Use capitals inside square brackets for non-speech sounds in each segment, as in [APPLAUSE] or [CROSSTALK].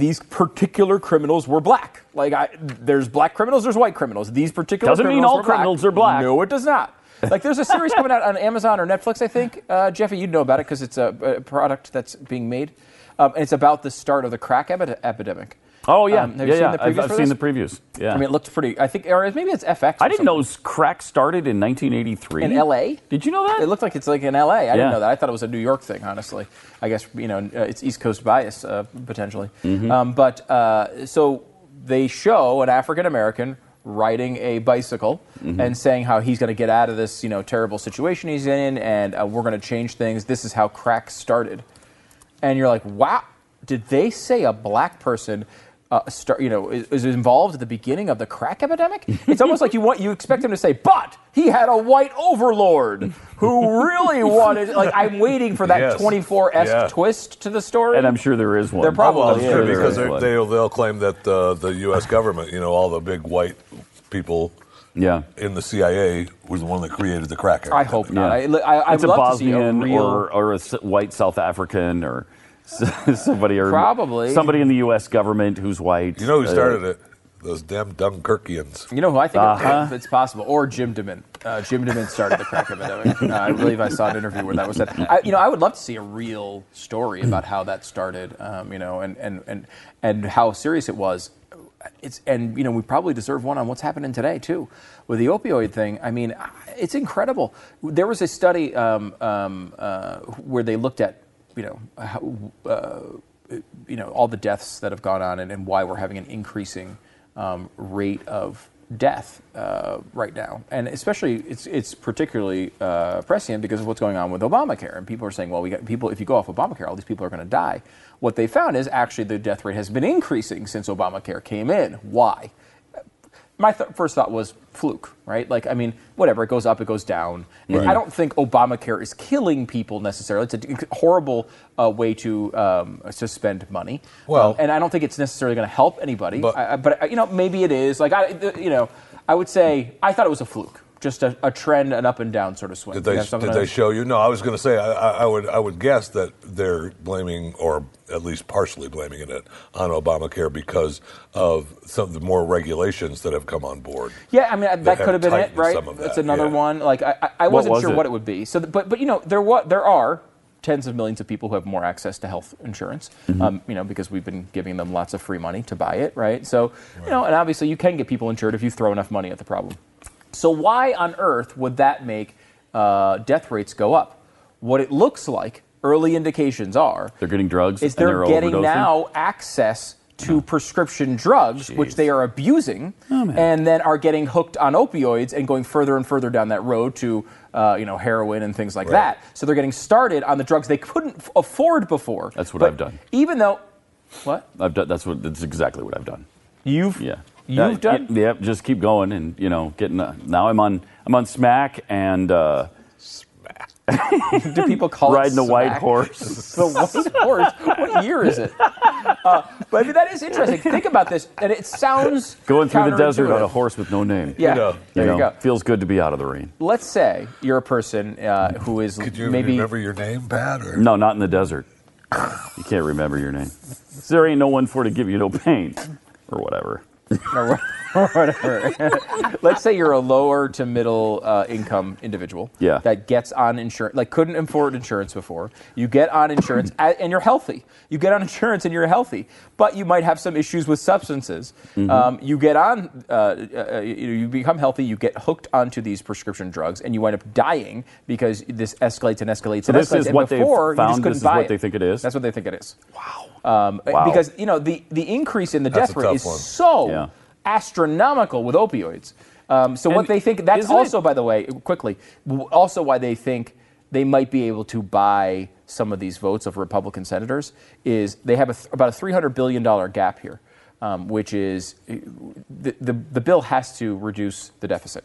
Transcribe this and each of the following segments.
These particular criminals were black. Like, I, there's black criminals, there's white criminals. These particular Doesn't mean all were black. criminals are black. No, it does not. Like, there's a series coming out on Amazon or Netflix, I think. Uh, Jeffy, you'd know about it because it's a, a product that's being made. Um, and it's about the start of the crack epi- epidemic. Oh yeah, Um, have yeah, you seen yeah. the I've, previews I've seen the previews. Yeah. I mean, it looks pretty. I think, or maybe it's FX. I didn't know something. s- crack started in 1983 in L.A. Did you know that? It looked like it's like in L.A. I Yeah. didn't know that. I thought it was a New York thing. Honestly, I guess you know uh, it's East Coast bias uh, potentially. Mm-hmm. Um, but uh, so they show an African American riding a bicycle Mm-hmm. and saying how he's going to get out of this you know terrible situation he's in, and uh, we're going to change things. This is how crack started. And you're like, wow, did they say a black person? Uh, start, you know, is, is involved at the beginning of the crack epidemic. It's almost like you want you expect him to say, "But he had a white overlord who really [LAUGHS] wanted." Like I'm waiting for that Yes. 24 esque Yeah. twist to the story. and I'm sure there is one. There probably Well, is. it's because there they're- is they'll, they'll claim that uh, the U.S. government, you know, all the big white people yeah. in the CIA was the one that created the cracker. I hope not. Yeah. I, I, I'd it's a love to see a Bosnian real. or, or a s- white South African or s- [LAUGHS] somebody or Probably. somebody in the U.S. government who's white. You know who Uh, started it? Those damn Dunkirkians. You know who I think Uh-huh. it- it's possible, or Jim DeMint. Uh, Jim DeMint started the crack epidemic. Uh, I believe I saw an interview where that was said. I, you know, I would love to see a real story about how that started. Um, you know, and, and and and how serious it was. It's and you know we probably deserve one on what's happening today too, with the opioid thing. I mean, it's incredible. There was a study um, um, uh, where they looked at you know how, uh, you know all the deaths that have gone on and, and why we're having an increasing um, rate of death uh, right now, and especially it's it's particularly uh, prescient because of what's going on with Obamacare, and people are saying, well, we got people if you go off Obamacare, all these people are going to die. What they found is actually the death rate has been increasing since Obamacare came in. Why? My th- first thought was fluke, right? Like, I mean, whatever, it goes up, it goes down. Right. I don't think Obamacare is killing people necessarily. It's a horrible uh, way to um, to spend money. Well- Um, and I don't think it's necessarily going to help anybody. But- I, but uh, you know, maybe it is. Like, I, you know, I would say I thought it was a fluke, just a, a trend, an up and down sort of swing. Did they did to- they show you? No, I was going to say I, I I would I would guess that they're blaming or at least partially blaming it on Obamacare because of some of the more regulations that have come on board. Yeah, I mean I- that could have been it, right? some of That's another yeah. one. Like I, I, I wasn't was sure it? what it would be. So, but but you know there what there are tens of millions of people who have more access to health insurance. Mm-hmm. Um, you know because we've been giving them lots of free money to buy it, right? So you know, and obviously you can get people insured if you throw enough money at the problem. So why on earth would that make uh, death rates go up? What it looks like, early indications are, They're getting drugs. is and they're getting overdosing? now access to prescription drugs, which they are abusing, Oh, and then are getting hooked on opioids and going further and further down that road to, uh, you know, heroin and things like Right. that. So they're getting started on the drugs they couldn't f- afford before. That's what But I've done. Even though, what I've done. That's what. That's exactly what I've done. you've Yeah. You've Uh, done. y- Yep. Just keep going, and you know, getting. Uh, now I'm on. I'm on Smack and uh, [LAUGHS] Do people call it riding it the white horse. [LAUGHS] the white horse. What year is it? Uh, but I mean, that is interesting. Think about this, and it sounds Going through the desert on a horse with no name. Yeah, know, there you you know, go. Feels good to be out of the rain. Let's say you're a person uh, who is Could you maybe remember your name, Pat? Or? No, not in the desert. You can't remember your name. There ain't no one for to give you no pain, or whatever. No, or whatever. [LAUGHS] Let's say you're a lower to middle uh, income individual Yeah. that gets on insurance, like couldn't afford insurance before. You get on insurance and you're healthy. You get on insurance and you're healthy, but you might have some issues with substances. Mm-hmm. Um, you get on, uh, uh, you, you become healthy, you get hooked onto these prescription drugs, and you wind up dying because this escalates and escalates So and this escalates. is and what they've before, you just found, this is buy what it. they think it is? That's what they think it is. Wow. Um, Wow. Because you know the the increase in the That's death rate is one. so Yeah. Astronomical with opioids. Um, so what they think that's isn't it- also, by the way, quickly, also why they think they might be able to buy some of these votes of Republican senators is they have a th- about a three hundred billion dollar gap here, um, which is the, the the bill has to reduce the deficit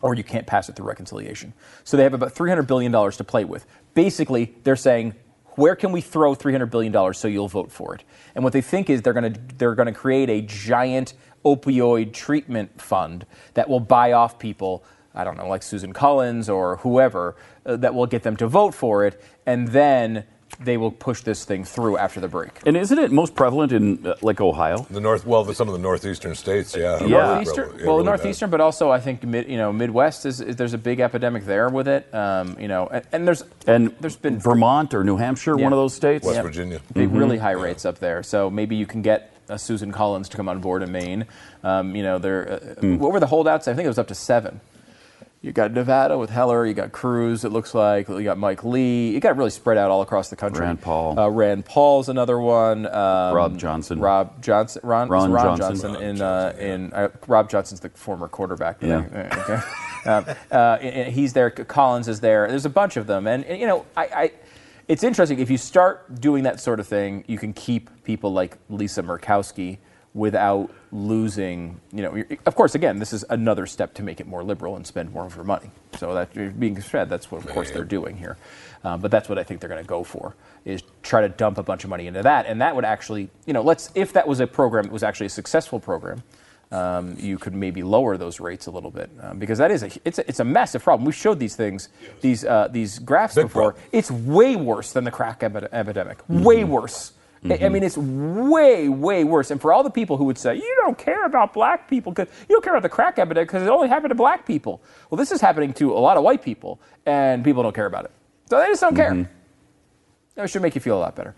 or you can't pass it through reconciliation. So they have about $300 billion to play with. Basically, they're saying, where can we throw $300 billion so you'll vote for it? And what they think is they're going to they're going to create a giant opioid treatment fund that will buy off people, I don't know, like Susan Collins or whoever, uh, that will get them to vote for it, and then they will push this thing through after the break. And isn't it most prevalent in uh, like Ohio? The north, well, the, some of the northeastern states, yeah. Yeah. Northeastern, Yeah, well, really northeastern, but also I think mid, you know Midwest is, is there's a big epidemic there with it. Um, you know, and, and there's And there's been Vermont or New Hampshire, Yeah. one of those states. West Yeah. Virginia. big, really high rates up there. So maybe you can get uh, Susan Collins to come on board in Maine. Um, you know, there. Uh, What were the holdouts? I think it was up to seven. You got Nevada with Heller. You got Cruz. It looks like you got Mike Lee. You got really spread out all across the country. Rand Paul. Uh, Rand Paul's another one. Um, Rob Johnson. Rob Johnson. Ron, Ron Ron Johnson. Johnson. in uh, in uh, Rob Johnson's the former quarterback. Yeah. [LAUGHS] Okay. um, uh, he's there. Collins is there. There's a bunch of them, and, and, you know, I, I, it's interesting if you start doing that sort of thing, you can keep people like Lisa Murkowski without losing. You know, of course, again, this is another step to make it more liberal and spend more of your money. So that you're being said, that's what, of course, they're doing here. Uh, but that's what I think they're going to go for is try to dump a bunch of money into that, and that would actually, you know, let's if that was a program that was actually a successful program um, you could maybe lower those rates a little bit um, because that is a it's a, it's a massive problem. We showed these things, these uh, these graphs Big before. problem. It's way worse than the crack epi- epidemic. Way worse. I- I mean, mm-hmm. it's way, way worse. And for all the people who would say, you don't care about black people, because you don't care about the crack epidemic because it only happened to black people. Well, this is happening to a lot of white people, and people don't care about it. So they just don't care. Mm-hmm. That should make you feel a lot better.